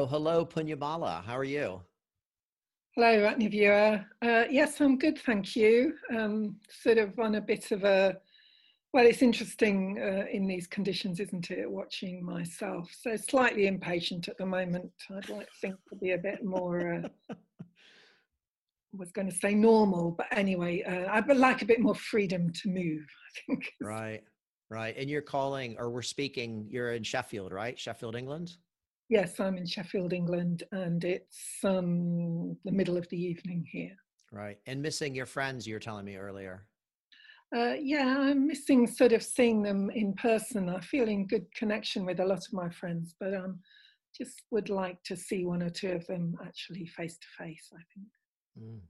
Oh, hello, Punyamala. How are you? Hello, Ratnavyuha. Uh, yes, I'm good, thank you. Um, sort of on a bit of a, well, it's interesting uh, in these conditions, isn't it, watching myself. So slightly impatient at the moment. I'd like to think to be a bit more, uh, was going to say normal, but anyway, uh, I'd like a bit more freedom to move, I think. Right, right. And you're calling, or we're speaking, you're in Sheffield, right? Sheffield, England? Yes, I'm in Sheffield, England, and it's um, the middle of the evening here. Right. And missing your friends, you were telling me earlier. Uh, yeah, I'm missing sort of seeing them in person. I feel in good connection with a lot of my friends, but um, just would like to see one or two of them actually face to face, I think. Mm.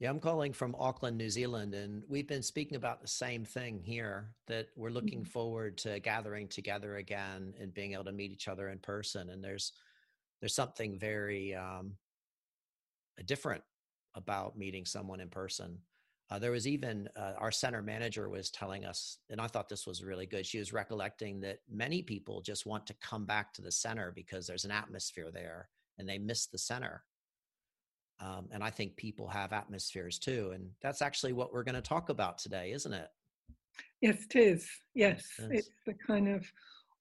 Yeah, I'm calling from Auckland, New Zealand, and we've been speaking about the same thing here that we're looking mm-hmm. forward to gathering together again and being able to meet each other in person. And there's there's something very um, different about meeting someone in person. Uh, there was even uh, our center manager was telling us, and I thought this was really good. She was recollecting that many people just want to come back to the center because there's an atmosphere there and they miss the center. Um, and I think people have atmospheres too. And that's actually what we're going to talk about today, isn't it? Yes, it is. Yes, it's the kind of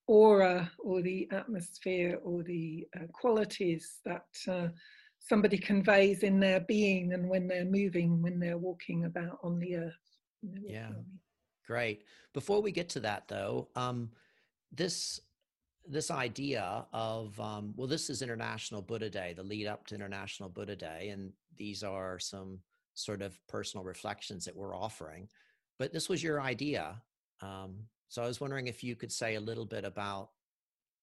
aura or the atmosphere or the uh, qualities that uh, somebody conveys in their being and when they're moving, when they're walking about on the earth. Yeah, great. Before we get to that, though, um, this this idea of um, well this is international buddha day the lead up to international buddha day and these are some sort of personal reflections that we're offering. But this was your idea um, so i was wondering if you could say a little bit about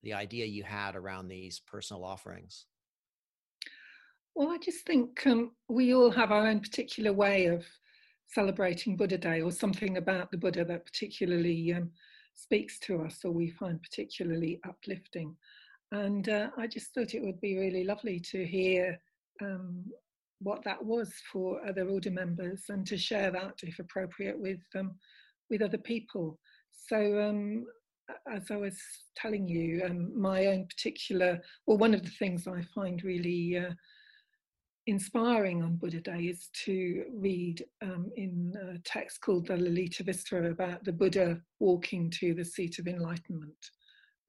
the idea you had around these personal offerings. Well i just think um, we all have our own particular way of celebrating buddha day or something about the buddha that particularly um, speaks to us or we find particularly uplifting. And uh, I just thought it would be really lovely to hear um, what that was for other order members and to share that, if appropriate, with um, with other people. So, um, as I was telling you, um, my own particular, well, one of the things I find really uh, inspiring on Buddha Day is to read um, in a text called the Lalita Vistara about the Buddha walking to the seat of enlightenment.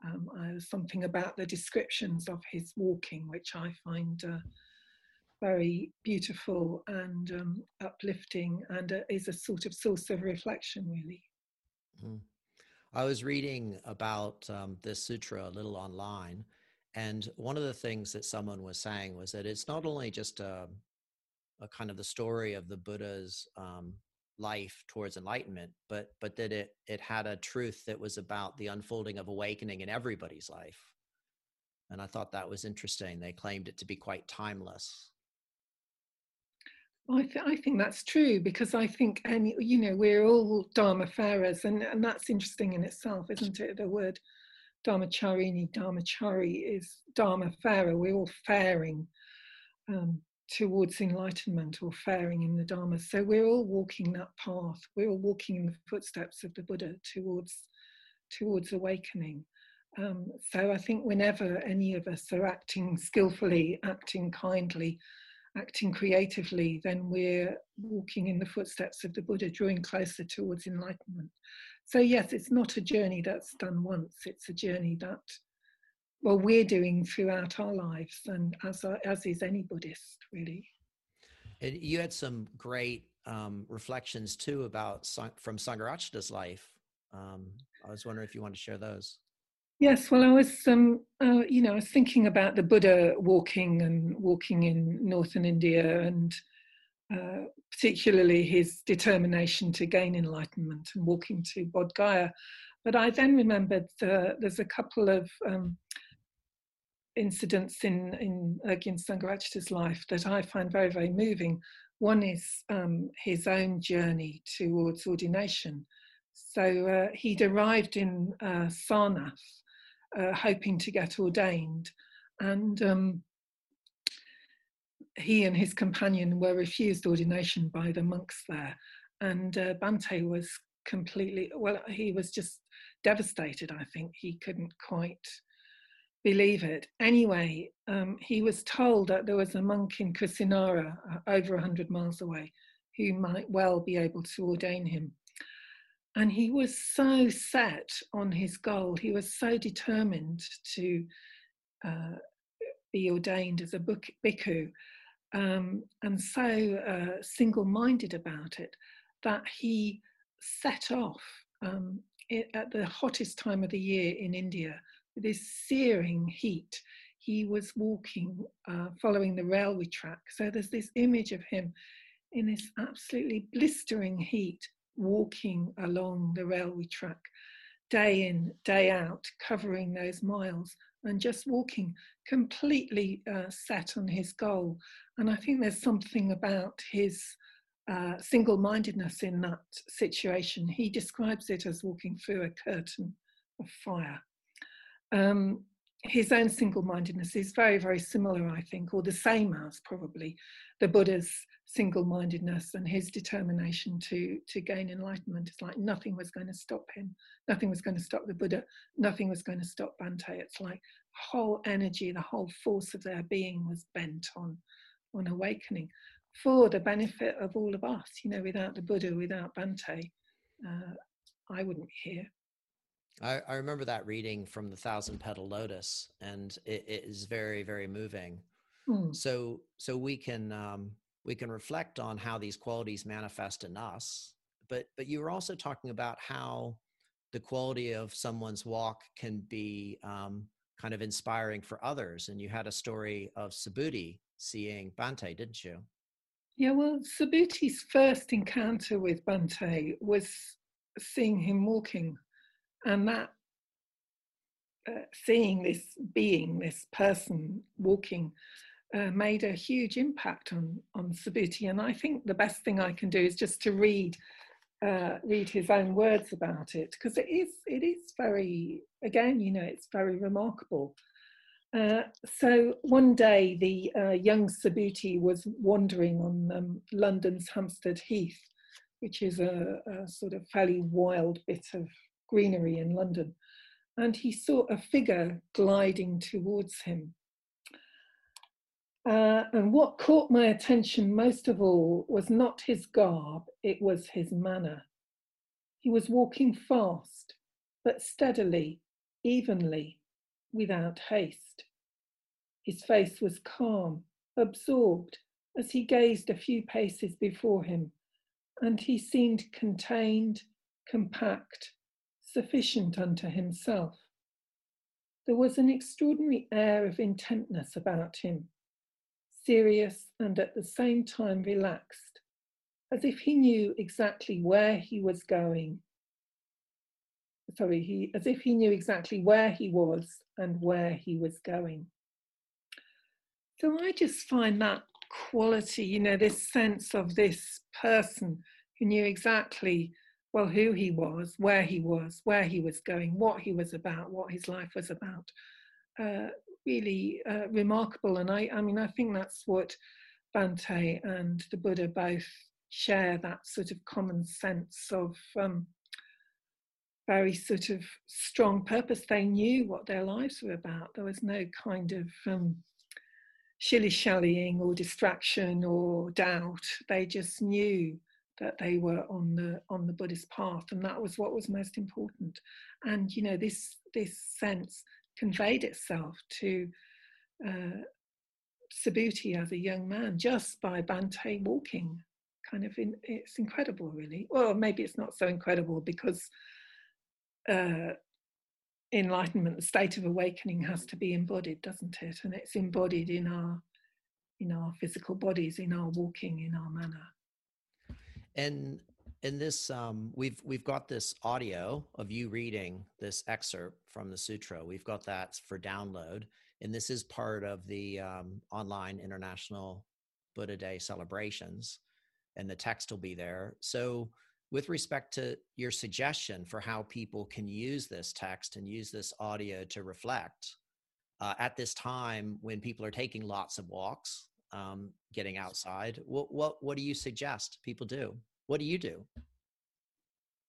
Um, uh, something about the descriptions of his walking, which I find uh, very beautiful and um, uplifting, and uh, is a sort of source of reflection, really. Mm. I was reading about um, this sutra a little online, and one of the things that someone was saying was that it's not only just a, a kind of the story of the Buddha's um, life towards enlightenment, but but that it it had a truth that was about the unfolding of awakening in everybody's life. And I thought that was interesting. They claimed it to be quite timeless. I, th- I think that's true because I think, and you know, we're all Dharma farers, and, and that's interesting in itself, isn't it? The word Dharmacharini, Dharmachari is Dharma farer. We're all faring um, towards enlightenment or faring in the Dharma. So we're all walking that path. We're all walking in the footsteps of the Buddha towards towards awakening. Um, so I think whenever any of us are acting skillfully, acting kindly, acting creatively, then we're walking in the footsteps of the Buddha, drawing closer towards enlightenment. So, yes, it's not a journey that's done once, it's a journey that, well, we're doing throughout our lives, and as, as is any Buddhist, really. And you had some great um, reflections too about from Sangharakshita's life. Um, I was wondering if you want to share those. Yes, well, I was, um, uh, you know, I was thinking about the Buddha walking and walking in northern India and uh, particularly his determination to gain enlightenment and walking to Bodh Gaya. But I then remembered there's a couple of um, incidents in, in Urgyen Sangharakshita's life that I find very, very moving. One is um, his own journey towards ordination. So uh, he'd arrived in uh, Sarnath uh, hoping to get ordained. And um, he and his companion were refused ordination by the monks there. And uh, Bhante was completely, well, he was just devastated, I think. He couldn't quite believe it. Anyway, um, he was told that there was a monk in Kusinara, uh, over 100 miles away, who might well be able to ordain him. And he was so set on his goal, he was so determined to uh, be ordained as a bhikkhu, um, and so uh, single minded about it that he set off um, it, at the hottest time of the year in India with this searing heat. He was walking, uh, following the railway track. So there's this image of him in this absolutely blistering heat, walking along the railway track, day in, day out, covering those miles, and just walking completely uh, set on his goal. And I think there's something about his uh, single mindedness in that situation. He describes it as walking through a curtain of fire. Um, his own single mindedness is very, very similar, I think, or the same as probably the Buddha's single mindedness and his determination to, to gain enlightenment. It's like nothing was going to stop him, nothing was going to stop the Buddha, nothing was going to stop Bhante. It's like whole energy, the whole force of their being was bent on, on awakening for the benefit of all of us. You know, without the Buddha, without Bhante, uh, I wouldn't be here. I, I, remember that reading from the Thousand Petal Lotus, and it, it is very, very moving. Hmm. So, so we can um, we can reflect on how these qualities manifest in us. But, but you were also talking about how the quality of someone's walk can be um, kind of inspiring for others. And you had a story of Subhuti seeing Bhante, didn't you? Yeah, well, Subhuti's first encounter with Bhante was seeing him walking, and that uh, seeing this being, this person walking, uh, made a huge impact on on Subhuti. And I think the best thing I can do is just to read uh, read his own words about it because it is it is very again, you know, it's very remarkable. Uh, so one day the uh, young Subhuti was wandering on um, London's Hampstead Heath, which is a, a, sort of fairly wild bit of greenery in London, and he saw a figure gliding towards him. Uh, and what caught my attention most of all was not his garb, it was his manner. He was walking fast, but steadily, evenly, without haste. His face was calm, absorbed, as he gazed a few paces before him, and he seemed contained, compact, sufficient unto himself. There was an extraordinary air of intentness about him, serious and at the same time relaxed, as if he knew exactly where he was going sorry, he as if he knew exactly where he was and where he was going. So I just find that quality, you know, this sense of this person who knew exactly well who he was, where he was, where he was going, what he was about, what his life was about. Uh, really uh, remarkable, and I, I mean, I think that's what Bhante and the Buddha both share that sort of common sense of um, very sort of strong purpose. They knew what their lives were about. There was no kind of um, shilly shallying or distraction or doubt. They just knew that they were on the on the Buddhist path, and that was what was most important. And you know, this this sense conveyed itself to uh, as a young man just by Bhante walking. Kind of, in, it's incredible, really. Well, maybe it's not so incredible because uh, enlightenment, the state of awakening has to be embodied, doesn't it? And it's embodied in our in our physical bodies, in our walking, in our manner. And in this, um, we've we've got this audio of you reading this excerpt from the sutra. We've got that for download, and this is part of the um, online International Buddha Day celebrations, and the text will be there. So with respect to your suggestion for how people can use this text and use this audio to reflect uh, at this time when people are taking lots of walks, um, getting outside, what, what, what do you suggest people do? What do you do?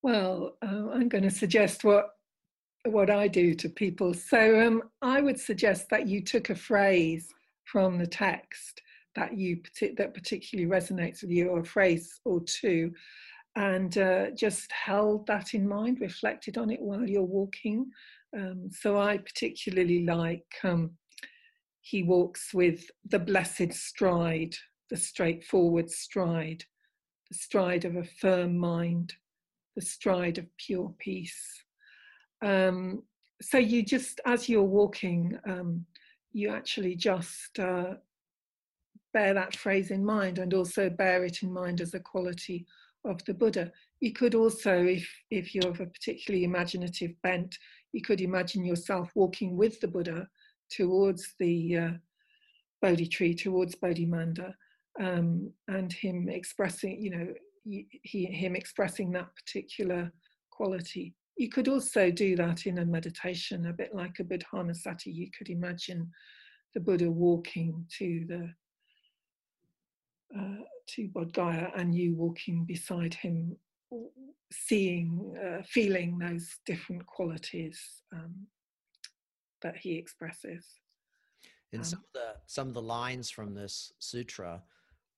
Well, uh, I'm going to suggest what what I do to people. So um, I would suggest that you took a phrase from the text that you that particularly resonates with you, or a phrase or two, and uh, just held that in mind, reflected on it while you're walking. Um, so I particularly like um, he walks with the blessed stride, the straightforward stride, the stride of a firm mind, the stride of pure peace. Um, so you just, as you're walking, um, you actually just uh, bear that phrase in mind and also bear it in mind as a quality of the Buddha. You could also, if, if you're of a particularly imaginative bent, you could imagine yourself walking with the Buddha towards the uh, Bodhi tree, towards Bodhimanda, um, and him expressing, you know, he, him expressing that particular quality. You could also do that in a meditation, a bit like a Buddhānussati. You could imagine the Buddha walking to the uh, to Bodh Gaya and you walking beside him, seeing, uh, feeling those different qualities um, that he expresses. And um, some of the some of the lines from this sutra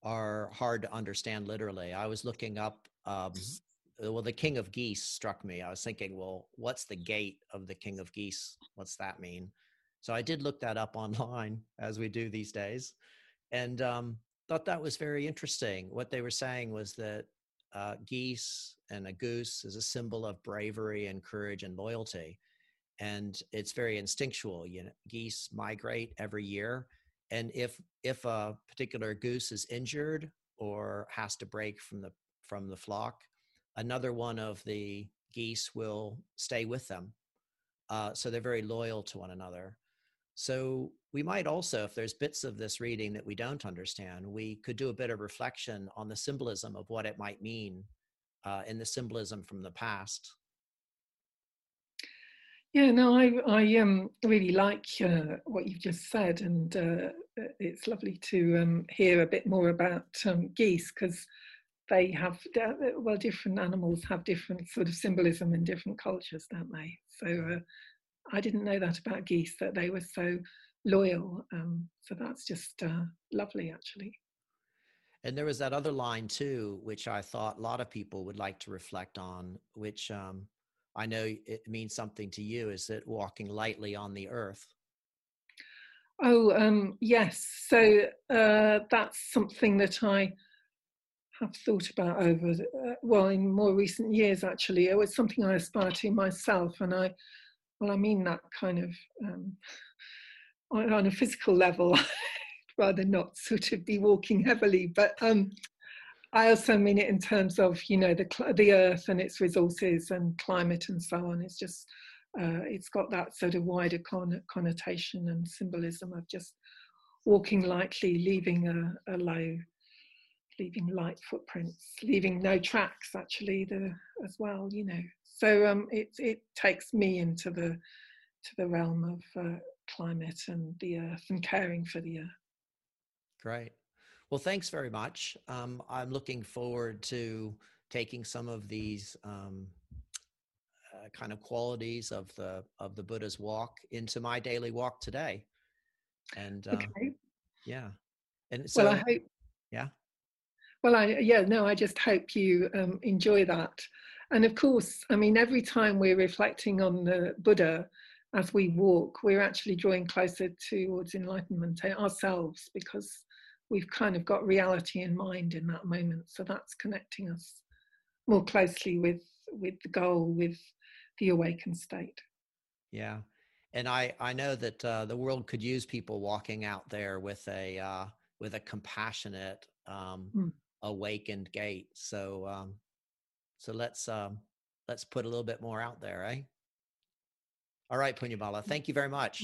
are hard to understand literally. I was looking up, um, mm-hmm. well, the king of geese struck me. I was thinking, well, what's the gait of the king of geese? What's that mean? So I did look that up online, as we do these days, and um, thought that was very interesting. What they were saying was that uh, geese and a goose is a symbol of bravery and courage and loyalty. And it's very instinctual. You know, geese migrate every year and if if a particular goose is injured or has to break from the from the flock another one of the geese will stay with them uh, so they're very loyal to one another so we might also if there's bits of this reading that we don't understand we could do a bit of reflection on the symbolism of what it might mean uh, in the symbolism from the past yeah, no, I I um really like uh, what you've just said, and uh, it's lovely to um, hear a bit more about um, geese because they have well, different animals have different sort of symbolism in different cultures, don't they? So uh, I didn't know that about geese that they were so loyal. Um, so that's just uh, lovely, actually. And there was that other line too, which I thought a lot of people would like to reflect on, which um, I know it means something to you. Is it walking lightly on the earth? Oh, um, yes. So uh, that's something that I have thought about over, uh, well, in more recent years, actually. It was something I aspire to myself. And I, well, I mean that kind of um, on, on, a physical level, rather not sort of be walking heavily, but um, I also mean it in terms of you know the the earth and its resources and climate and so on. It's just uh, it's got that sort of wider con- connotation and symbolism of just walking lightly, leaving a, a low, leaving light footprints, leaving no tracks actually the, as well. You know, so um, it it takes me into the to the realm of uh, climate and the earth and caring for the earth. Great. Well, thanks very much. Um, I'm looking forward to taking some of these um, uh, kind of qualities of the of the Buddha's walk into my daily walk today. And uh, okay. yeah, and so well, I hope. Yeah. Well, I yeah no, I just hope you um, enjoy that. And of course, I mean, every time we're reflecting on the Buddha as we walk, we're actually drawing closer towards enlightenment ourselves because we've kind of got reality in mind in that moment. So that's connecting us more closely with with the goal, with the awakened state. Yeah, and I I know that uh, the world could use people walking out there with a uh, with a compassionate, um, mm. awakened gait. So um, so let's um, let's put a little bit more out there, eh? All right, Punyamala, thank you very much.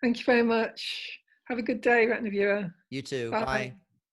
Thank you very much. Have a good day, Ratnavyuha. You too. Bye. Bye.